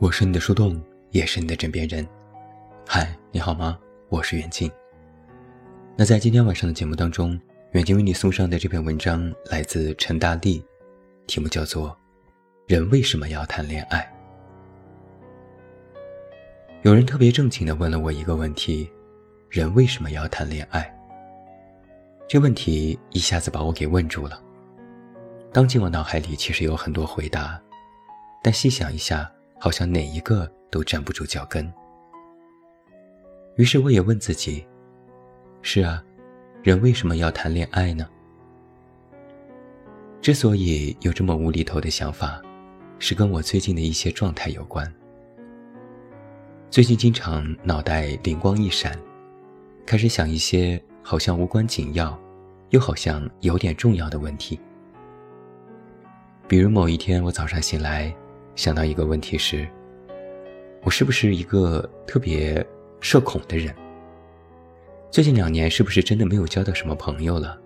我是你的树洞，也是你的枕边人。嗨，你好吗？我是远近。那在今天晚上的节目当中，远近为你送上的这篇文章来自陈大力，题目叫做《人为什么要谈恋爱》。有人特别正经的问了我一个问题：人为什么要谈恋爱？这问题一下子把我给问住了。当即我脑海里其实有很多回答，但细想一下。好像哪一个都站不住脚跟。于是我也问自己：是啊，人为什么要谈恋爱呢？之所以有这么无厘头的想法，是跟我最近的一些状态有关。最近经常脑袋灵光一闪，开始想一些好像无关紧要，又好像有点重要的问题。比如某一天我早上醒来。想到一个问题是：我是不是一个特别社恐的人？最近两年是不是真的没有交到什么朋友了？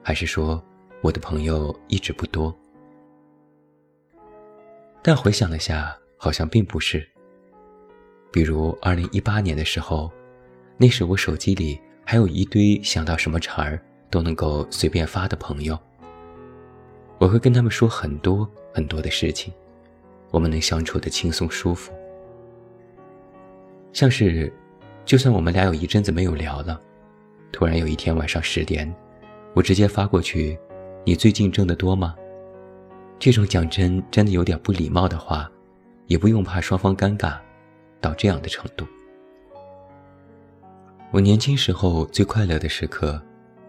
还是说我的朋友一直不多？但回想了下，好像并不是。比如二零一八年的时候，那时我手机里还有一堆想到什么茬儿都能够随便发的朋友，我会跟他们说很多很多的事情。我们能相处的轻松舒服，像是，就算我们俩有一阵子没有聊了，突然有一天晚上十点，我直接发过去：“你最近挣得多吗？”这种讲真真的有点不礼貌的话，也不用怕双方尴尬，到这样的程度。我年轻时候最快乐的时刻，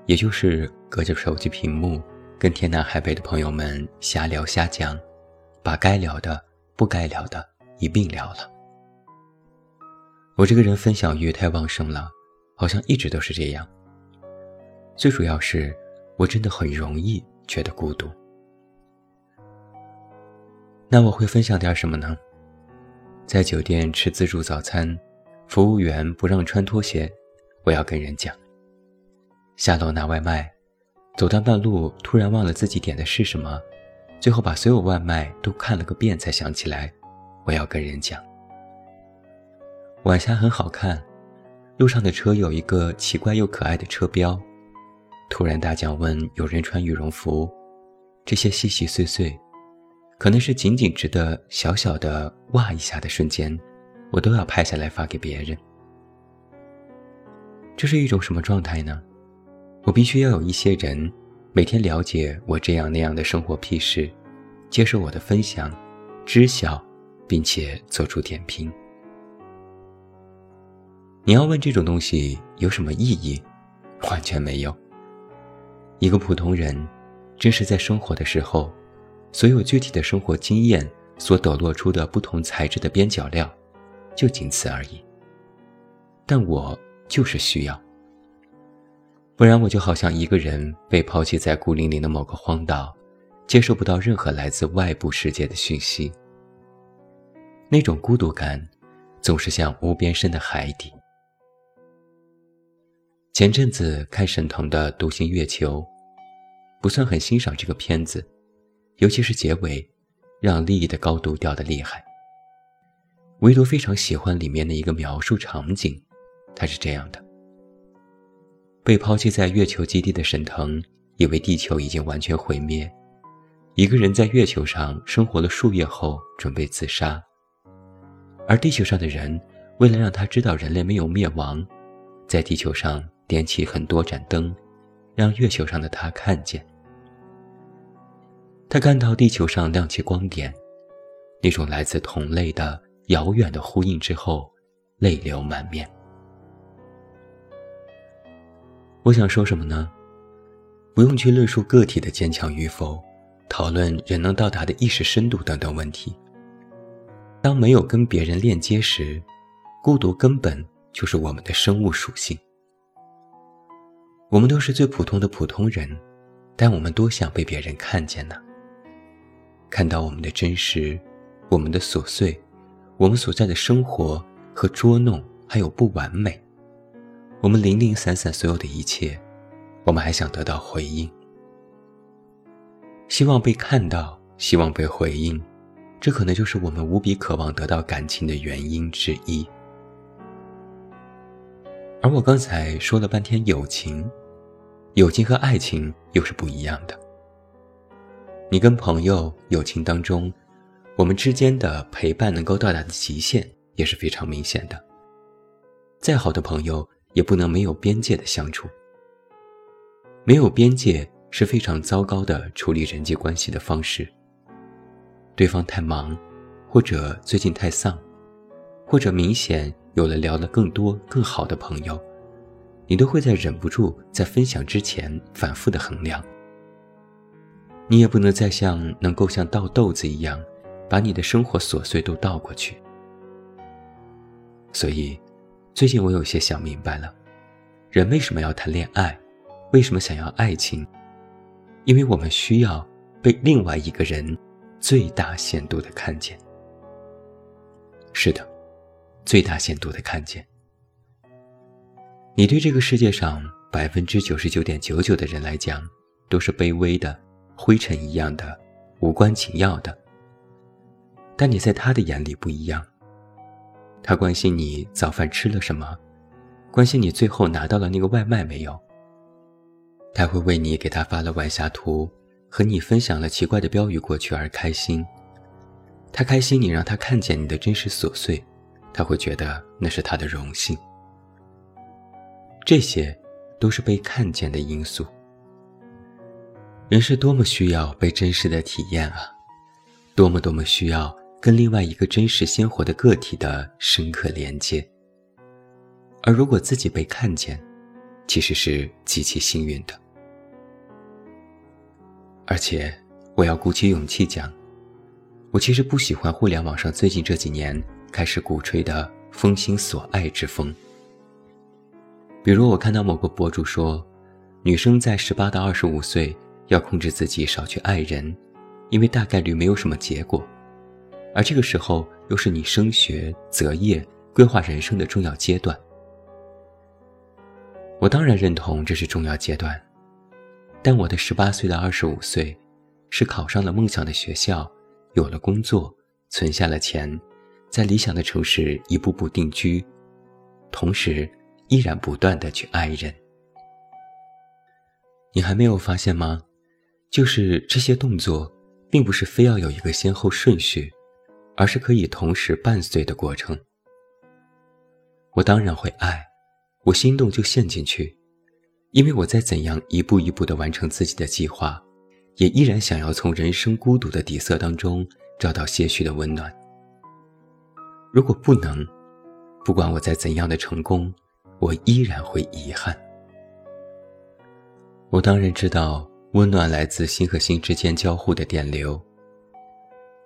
也就是隔着手机屏幕，跟天南海北的朋友们瞎聊瞎讲，把该聊的。不该聊的一并聊了。我这个人分享欲太旺盛了，好像一直都是这样。最主要是，我真的很容易觉得孤独。那我会分享点什么呢？在酒店吃自助早餐，服务员不让穿拖鞋，我要跟人讲。下楼拿外卖，走到半路突然忘了自己点的是什么。最后把所有外卖都看了个遍，才想起来，我要跟人讲。晚霞很好看，路上的车有一个奇怪又可爱的车标。突然大降温，有人穿羽绒服，这些细细碎碎，可能是仅仅值得小小的哇一下的瞬间，我都要拍下来发给别人。这是一种什么状态呢？我必须要有一些人。每天了解我这样那样的生活屁事，接受我的分享，知晓，并且做出点评。你要问这种东西有什么意义？完全没有。一个普通人，真实在生活的时候，所有具体的生活经验所抖落出的不同材质的边角料，就仅此而已。但我就是需要。不然我就好像一个人被抛弃在孤零零的某个荒岛，接受不到任何来自外部世界的讯息。那种孤独感，总是像无边深的海底。前阵子看沈腾的《独行月球》，不算很欣赏这个片子，尤其是结尾，让利益的高度掉得厉害。唯独非常喜欢里面的一个描述场景，它是这样的。被抛弃在月球基地的沈腾，以为地球已经完全毁灭，一个人在月球上生活了数月后，准备自杀。而地球上的人，为了让他知道人类没有灭亡，在地球上点起很多盏灯，让月球上的他看见。他看到地球上亮起光点，那种来自同类的遥远的呼应之后，泪流满面。我想说什么呢？不用去论述个体的坚强与否，讨论人能到达的意识深度等等问题。当没有跟别人链接时，孤独根本就是我们的生物属性。我们都是最普通的普通人，但我们多想被别人看见呢？看到我们的真实，我们的琐碎，我们所在的生活和捉弄，还有不完美。我们零零散散所有的一切，我们还想得到回应，希望被看到，希望被回应，这可能就是我们无比渴望得到感情的原因之一。而我刚才说了半天友情，友情和爱情又是不一样的。你跟朋友友情当中，我们之间的陪伴能够到达的极限也是非常明显的。再好的朋友也不能没有边界的相处。没有边界是非常糟糕的处理人际关系的方式。对方太忙，或者最近太丧，或者明显有了聊得更多、更好的朋友，你都会在忍不住在分享之前反复的衡量。你也不能再像能够像倒豆子一样，把你的生活琐碎都倒过去。所以，最近我有些想明白了，人为什么要谈恋爱，为什么想要爱情？因为我们需要被另外一个人。最大限度的看见，是的，最大限度的看见。你对这个世界上百分之九十九点九九的人来讲，都是卑微的、灰尘一样的、无关紧要的。但你在他的眼里不一样，他关心你早饭吃了什么，关心你最后拿到了那个外卖没有。他会为你给他发了晚霞图。和你分享了奇怪的标语过去而开心，他开心你让他看见你的真实琐碎，他会觉得那是他的荣幸。这些，都是被看见的因素。人是多么需要被真实的体验啊，多么多么需要跟另外一个真实鲜活的个体的深刻连接。而如果自己被看见，其实是极其幸运的。而且，我要鼓起勇气讲，我其实不喜欢互联网上最近这几年开始鼓吹的“封心锁爱”之风。比如，我看到某个博主说，女生在十八到二十五岁要控制自己少去爱人，因为大概率没有什么结果，而这个时候又是你升学、择业、规划人生的重要阶段。我当然认同这是重要阶段。但我的十八岁到二十五岁，是考上了梦想的学校，有了工作，存下了钱，在理想的城市一步步定居，同时依然不断的去爱人。你还没有发现吗？就是这些动作，并不是非要有一个先后顺序，而是可以同时伴随的过程。我当然会爱，我心动就陷进去。因为我在怎样一步一步地完成自己的计划，也依然想要从人生孤独的底色当中找到些许的温暖。如果不能，不管我在怎样的成功，我依然会遗憾。我当然知道，温暖来自心和心之间交互的电流，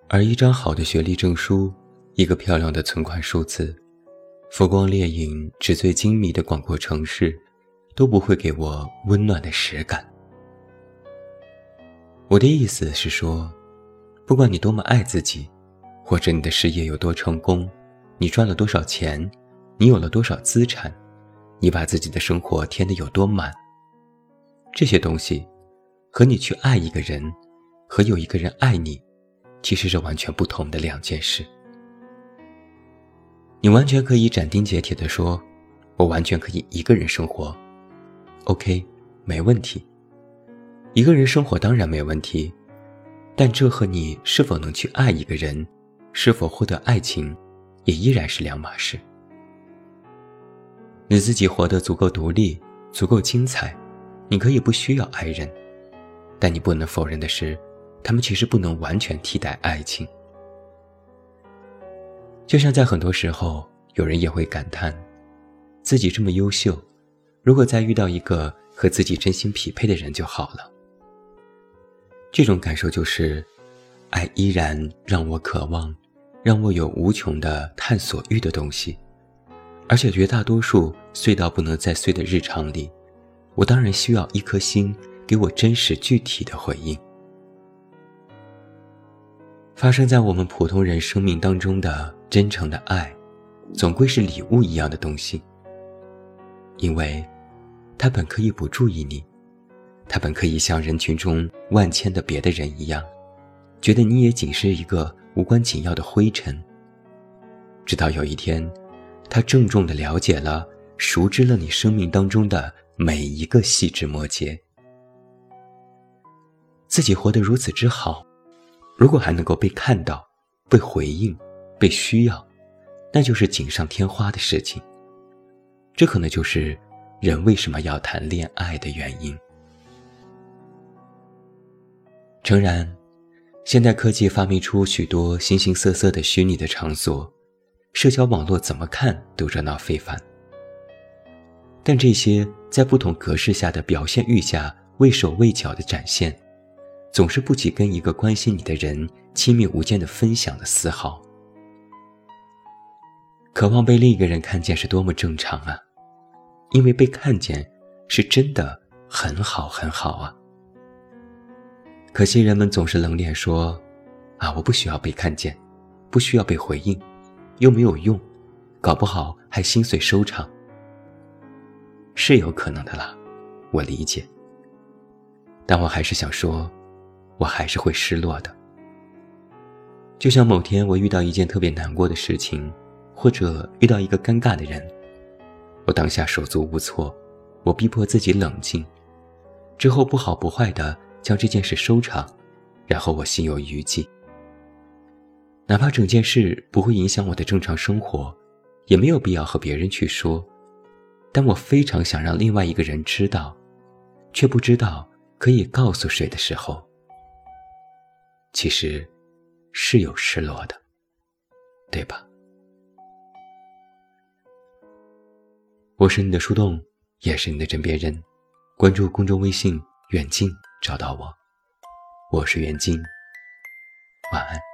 而一张好的学历证书，一个漂亮的存款数字，浮光掠影、纸醉金迷的广阔城市。都不会给我温暖的实感。我的意思是说，不管你多么爱自己，或者你的事业有多成功，你赚了多少钱，你有了多少资产，你把自己的生活填得有多满，这些东西，和你去爱一个人，和有一个人爱你，其实是完全不同的两件事。你完全可以斩钉截铁地说，我完全可以一个人生活。OK，没问题。一个人生活当然没问题，但这和你是否能去爱一个人，是否获得爱情，也依然是两码事。你自己活得足够独立，足够精彩，你可以不需要爱人，但你不能否认的是，他们其实不能完全替代爱情。就像在很多时候，有人也会感叹，自己这么优秀。如果再遇到一个和自己真心匹配的人就好了。这种感受就是，爱依然让我渴望，让我有无穷的探索欲的东西，而且绝大多数碎到不能再碎的日常里，我当然需要一颗心给我真实具体的回应。发生在我们普通人生命当中的真诚的爱，总归是礼物一样的东西，因为。他本可以不注意你，他本可以像人群中万千的别的人一样，觉得你也仅是一个无关紧要的灰尘。直到有一天，他郑重地了解了、熟知了你生命当中的每一个细枝末节。自己活得如此之好，如果还能够被看到、被回应、被需要，那就是锦上添花的事情。这可能就是人为什么要谈恋爱的原因。诚然，现代科技发明出许多形形色色的虚拟的场所，社交网络怎么看都热闹非凡。但这些在不同格式下的表现欲下畏手畏脚的展现，总是不及跟一个关心你的人亲密无间的分享的丝毫。渴望被另一个人看见是多么正常啊！因为被看见，是真的很好很好啊。可惜人们总是冷脸说：“啊，我不需要被看见，不需要被回应，又没有用，搞不好还心碎收场。”是有可能的啦，我理解。但我还是想说，我还是会失落的。就像某天我遇到一件特别难过的事情，或者遇到一个尴尬的人，我当下手足无措，我逼迫自己冷静，之后不好不坏的。将这件事收场，然后我心有余悸。哪怕整件事不会影响我的正常生活，也没有必要和别人去说。但我非常想让另外一个人知道，却不知道可以告诉谁的时候，其实是有失落的，对吧？我是你的树洞，也是你的枕边人。关注公众微信远近。找到我，我是袁静，晚安。